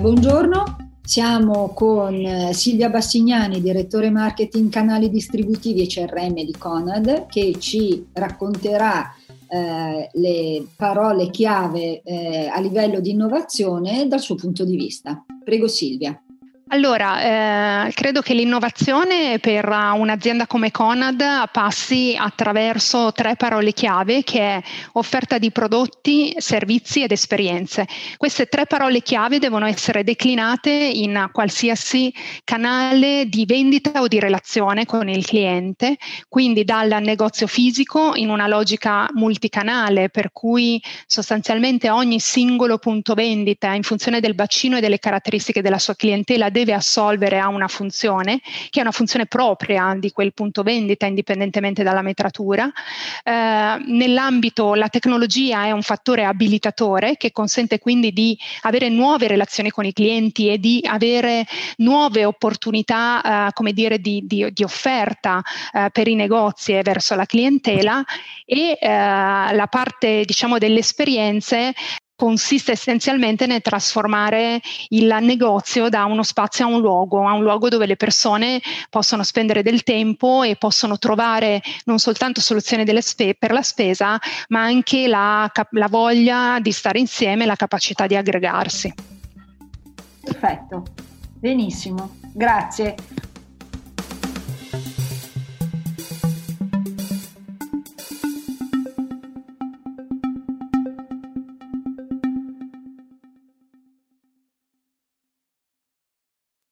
Buongiorno, siamo con eh, Silvia Bassignani, direttore marketing canali distributivi e CRM di Conad, che ci racconterà eh, le parole chiave eh, a livello di innovazione dal suo punto di vista. Prego Silvia. Allora, eh, credo che l'innovazione per un'azienda come Conad passi attraverso tre parole chiave che è offerta di prodotti, servizi ed esperienze. Queste tre parole chiave devono essere declinate in qualsiasi canale di vendita o di relazione con il cliente, quindi dal negozio fisico in una logica multicanale per cui sostanzialmente ogni singolo punto vendita in funzione del bacino e delle caratteristiche della sua clientela deve assolvere a una funzione, che è una funzione propria di quel punto vendita, indipendentemente dalla metratura. Eh, nell'ambito la tecnologia è un fattore abilitatore che consente quindi di avere nuove relazioni con i clienti e di avere nuove opportunità, eh, come dire, di, di, di offerta eh, per i negozi e verso la clientela e eh, la parte, diciamo, delle esperienze consiste essenzialmente nel trasformare il negozio da uno spazio a un luogo, a un luogo dove le persone possono spendere del tempo e possono trovare non soltanto soluzioni spe- per la spesa, ma anche la, la voglia di stare insieme, la capacità di aggregarsi. Perfetto, benissimo, grazie.